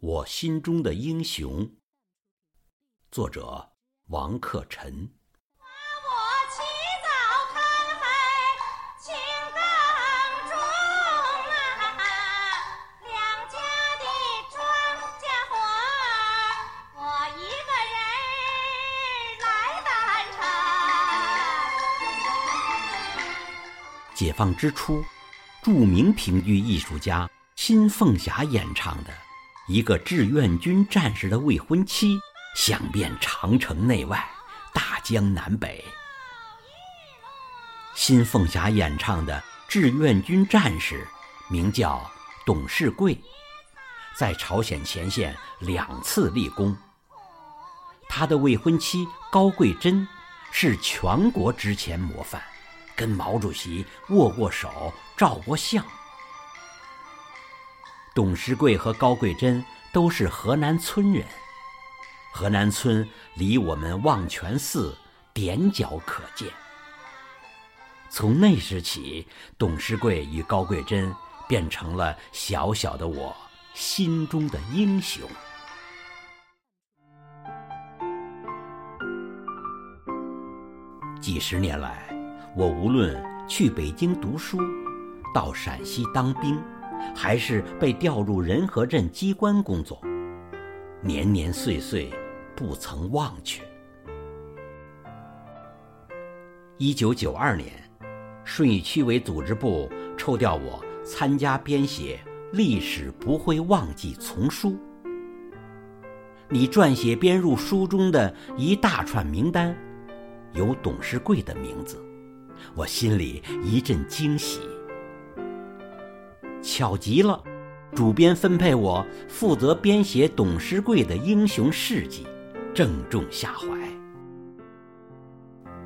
我心中的英雄。作者：王克晨。解放之初，著名评剧艺术家辛凤霞演唱的一个志愿军战士的未婚妻，响遍长城内外、大江南北。新凤霞演唱的志愿军战士名叫董事贵，在朝鲜前线两次立功。他的未婚妻高桂珍是全国之前模范。跟毛主席握过手、照过相。董事贵和高桂珍都是河南村人，河南村离我们望泉寺踮脚可见。从那时起，董事贵与高桂珍变成了小小的我心中的英雄。几十年来。我无论去北京读书，到陕西当兵，还是被调入仁和镇机关工作，年年岁岁不曾忘却。一九九二年，顺义区委组织部抽调我参加编写《历史不会忘记》丛书。你撰写编入书中的一大串名单，有董事贵的名字。我心里一阵惊喜，巧极了，主编分配我负责编写董事贵的英雄事迹，正中下怀。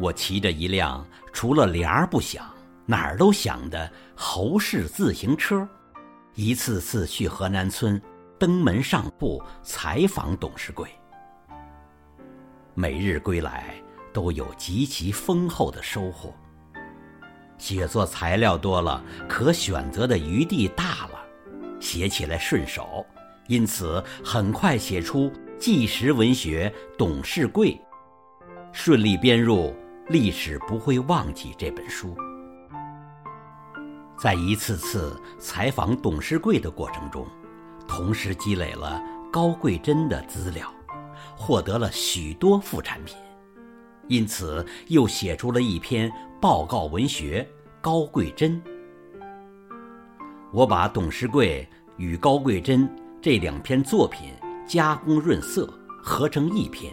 我骑着一辆除了帘儿不响，哪儿都响的侯氏自行车，一次次去河南村登门上户采访董事贵。每日归来都有极其丰厚的收获。写作材料多了，可选择的余地大了，写起来顺手，因此很快写出纪实文学《董事贵》，顺利编入《历史不会忘记》这本书。在一次次采访董事贵的过程中，同时积累了高桂珍的资料，获得了许多副产品。因此，又写出了一篇报告文学《高贵珍》。我把董事贵与高贵珍这两篇作品加工润色，合成一篇，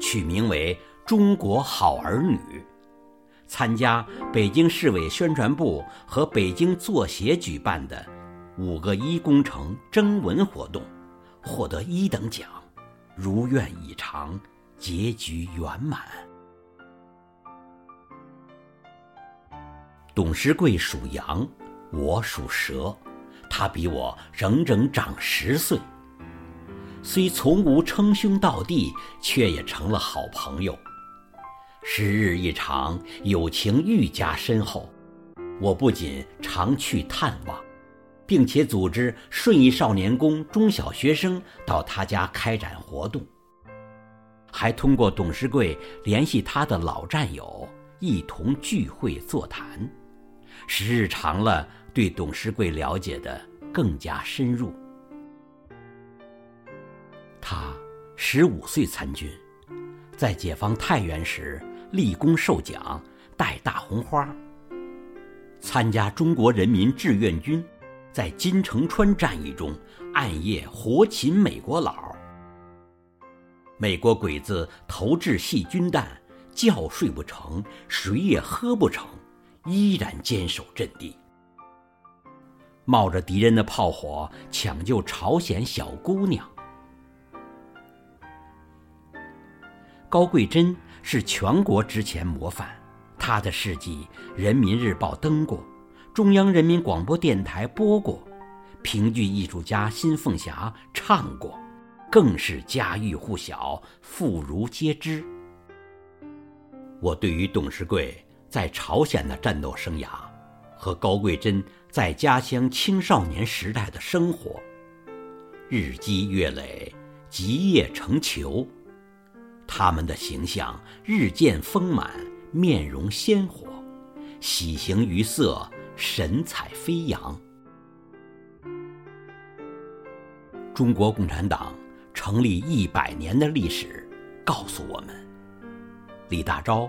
取名为《中国好儿女》。参加北京市委宣传部和北京作协举办的“五个一”工程征文活动，获得一等奖，如愿以偿，结局圆满。董事贵属羊，我属蛇，他比我整整长十岁。虽从无称兄道弟，却也成了好朋友。时日一长，友情愈加深厚。我不仅常去探望，并且组织顺义少年宫中小学生到他家开展活动，还通过董事贵联系他的老战友，一同聚会座谈。时日长了，对董事贵了解的更加深入。他十五岁参军，在解放太原时立功受奖，戴大红花。参加中国人民志愿军，在金城川战役中暗夜活擒美国佬。美国鬼子投掷细菌弹，觉睡不成，水也喝不成。依然坚守阵地，冒着敌人的炮火抢救朝鲜小姑娘。高桂珍是全国之前模范，她的事迹《人民日报》登过，中央人民广播电台播过，评剧艺术家辛凤霞唱过，更是家喻户晓，妇孺皆知。我对于董事贵。在朝鲜的战斗生涯，和高桂珍在家乡青少年时代的生活，日积月累，集腋成裘。他们的形象日渐丰满，面容鲜活，喜形于色，神采飞扬。中国共产党成立一百年的历史，告诉我们：李大钊、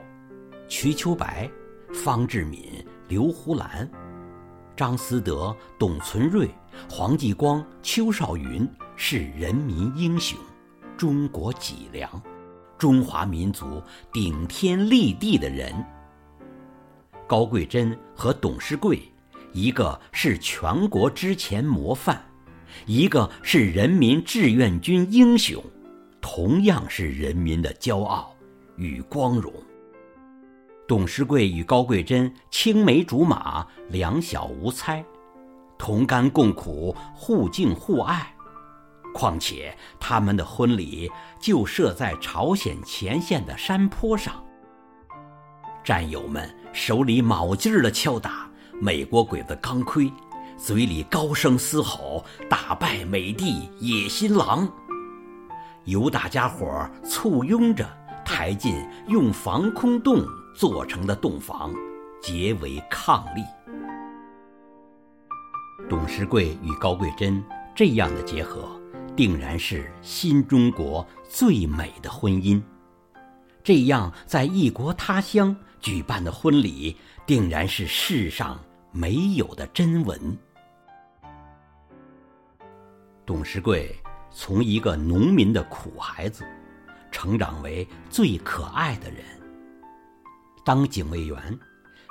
瞿秋白、方志敏、刘胡兰、张思德、董存瑞、黄继光、邱少云是人民英雄，中国脊梁。中华民族顶天立地的人，高桂珍和董事贵，一个是全国之前模范，一个是人民志愿军英雄，同样是人民的骄傲与光荣。董事贵与高桂珍青梅竹马，两小无猜，同甘共苦，互敬互爱。况且他们的婚礼就设在朝鲜前线的山坡上，战友们手里卯劲儿地敲打美国鬼子钢盔，嘴里高声嘶吼：“打败美帝野心狼！”由大家伙簇拥着抬进用防空洞做成的洞房，结为伉俪。董事贵与高桂珍这样的结合。定然是新中国最美的婚姻，这样在异国他乡举办的婚礼，定然是世上没有的真文。董事贵从一个农民的苦孩子，成长为最可爱的人。当警卫员，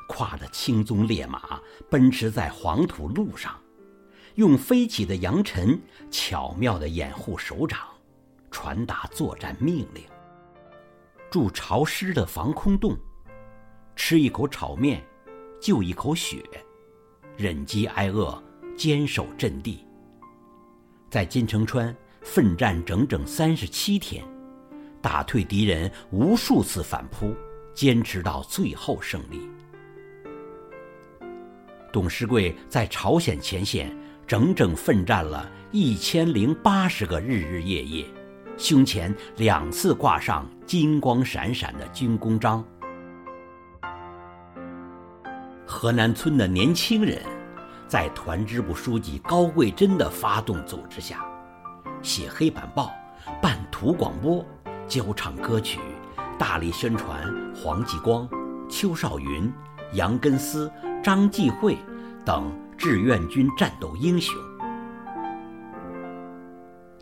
跨着青鬃烈马，奔驰在黄土路上。用飞起的扬尘巧妙地掩护首长，传达作战命令。住潮湿的防空洞，吃一口炒面，就一口血，忍饥挨饿，坚守阵地。在金城川奋战整整三十七天，打退敌人无数次反扑，坚持到最后胜利。董事贵在朝鲜前线。整整奋战了一千零八十个日日夜夜，胸前两次挂上金光闪闪的军功章。河南村的年轻人，在团支部书记高桂珍的发动组织下，写黑板报、办图广播、教唱歌曲，大力宣传黄继光、邱少云、杨根思、张继慧等。志愿军战斗英雄，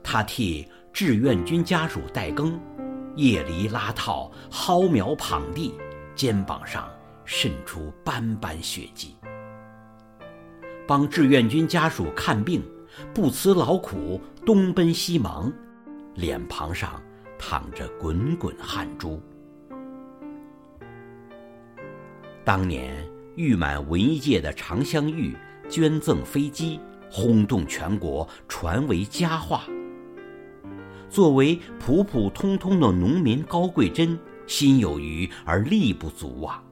他替志愿军家属代更，夜里拉套，蒿苗捧地，肩膀上渗出斑斑血迹；帮志愿军家属看病，不辞劳苦，东奔西忙，脸庞上淌着滚滚汗珠。当年誉满文艺界的常香玉。捐赠飞机，轰动全国，传为佳话。作为普普通通的农民，高桂珍心有余而力不足啊！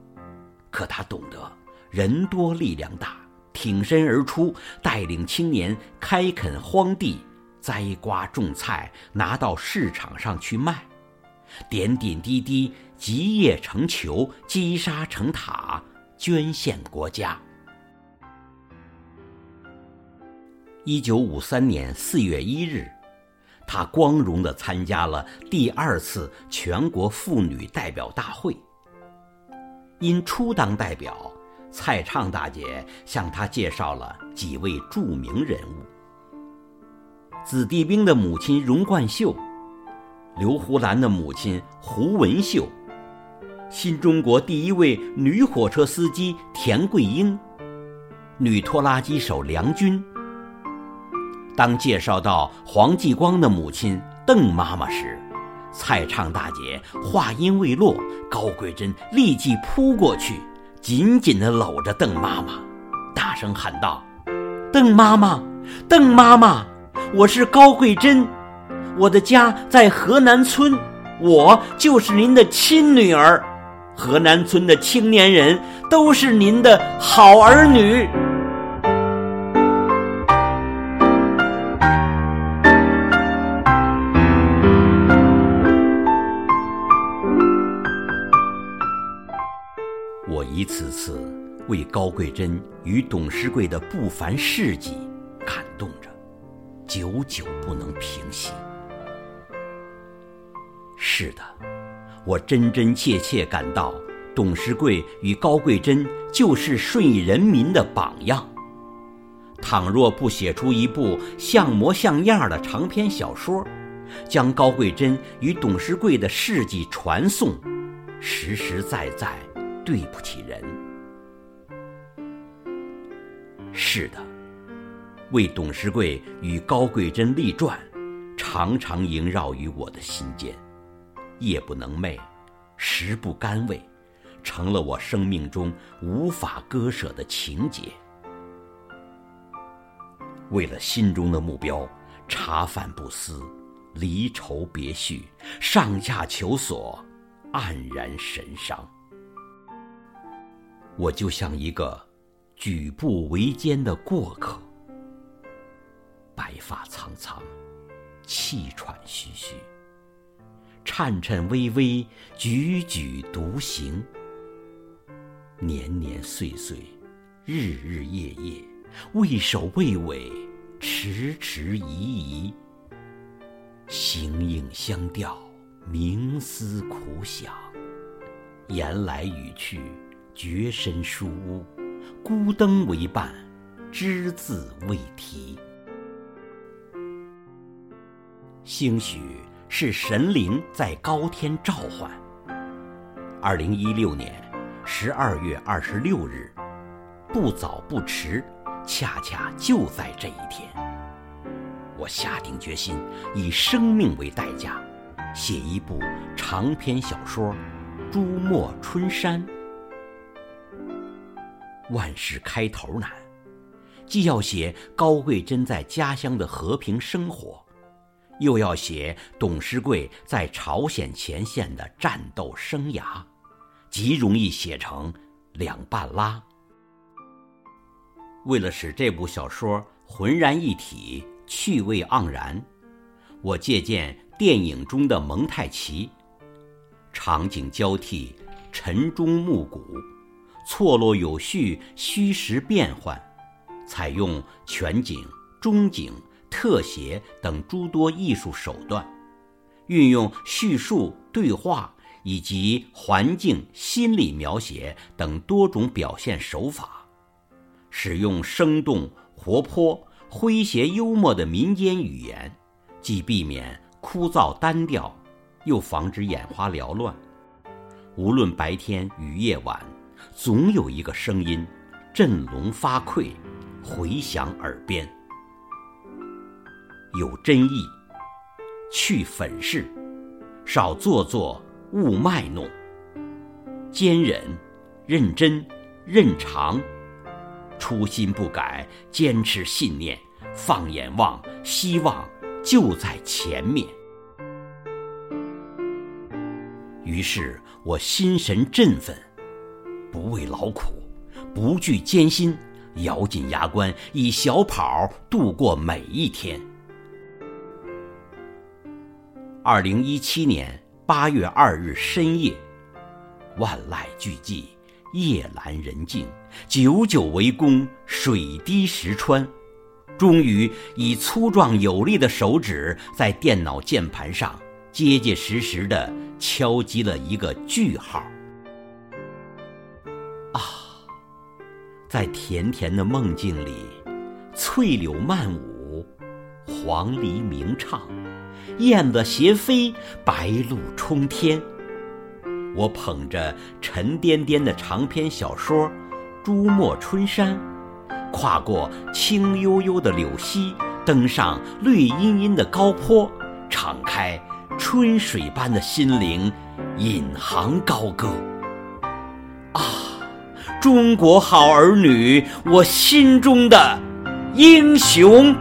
可他懂得人多力量大，挺身而出，带领青年开垦荒地，栽瓜种菜，拿到市场上去卖，点点滴滴集腋成裘，积沙成塔，捐献国家。一九五三年四月一日，他光荣地参加了第二次全国妇女代表大会。因初当代表，蔡畅大姐向他介绍了几位著名人物：子弟兵的母亲荣冠秀，刘胡兰的母亲胡文秀，新中国第一位女火车司机田桂英，女拖拉机手梁军。当介绍到黄继光的母亲邓妈妈时，蔡畅大姐话音未落，高桂珍立即扑过去，紧紧地搂着邓妈妈，大声喊道：“邓妈妈，邓妈妈，我是高贵珍我的家在河南村我就是您的亲女儿。河南村的青年人都是您的好儿女。我一次次为高贵珍与董事贵的不凡事迹感动着。久久不能平息。是的，我真真切切感到，董世贵与高贵珍就是顺义人民的榜样。倘若不写出一部像模像样的长篇小说，将高贵珍与董世贵的事迹传颂，实实在在对不起人。是的，为董事贵与高贵珍立传常常萦绕于我的心间。夜不能寐食不甘味成了我生命中无法割舍的情节为了心中的目标茶饭不思离愁别绪上下求索黯然神伤。我就像一个举步维艰的过客。发苍苍，气喘吁吁，颤颤巍巍，踽踽独行。年年岁岁，日日夜夜，畏首畏尾，迟迟疑疑，形影相吊，冥思苦想，言来语去，绝身书屋，孤灯为伴，只字未提。兴许是神灵在高天召唤。二零一六年十二月二十六日，不早不迟，恰恰就在这一天，我下定决心以生命为代价，写一部长篇小说《朱墨春山》。万事开头难，既要写高贵珍在家乡的和平生活。又要写董诗贵在朝鲜前线的战斗生涯，极容易写成两半拉。为了使这部小说浑然一体，趣味盎然，我借鉴电影中的蒙太奇，场景交替，晨钟暮鼓，错落有序，虚实变换，采用全景、中景。特写等诸多艺术手段运用叙述对话以及环境心理描写等多种表现手法使用生动活泼诙谐幽默的民间语言既避免枯燥单调又防止眼花缭乱。无论白天与夜晚总有一个声音振聋发聩回响耳边。有真意去粉饰少做作勿卖弄。坚忍认真认长。初心不改坚持信念放眼望希望就在前面。于是我心神振奋不畏劳苦不惧艰辛咬紧牙关以小跑度过每一天。二零一七年八月二日深夜万籁俱寂夜阑人静久久为功水滴石穿终于以粗壮有力的手指在电脑键盘上结结实实地敲击了一个句号。啊在甜甜的梦境里翠柳漫舞黄鹂鸣唱，燕子斜飞，白鹭冲天。我捧着沉甸甸的长篇小说《朱墨春山》，跨过青悠悠的柳溪，登上绿茵茵的高坡，敞开春水般的心灵，引吭高歌。啊，中国好儿女，我心中的英雄！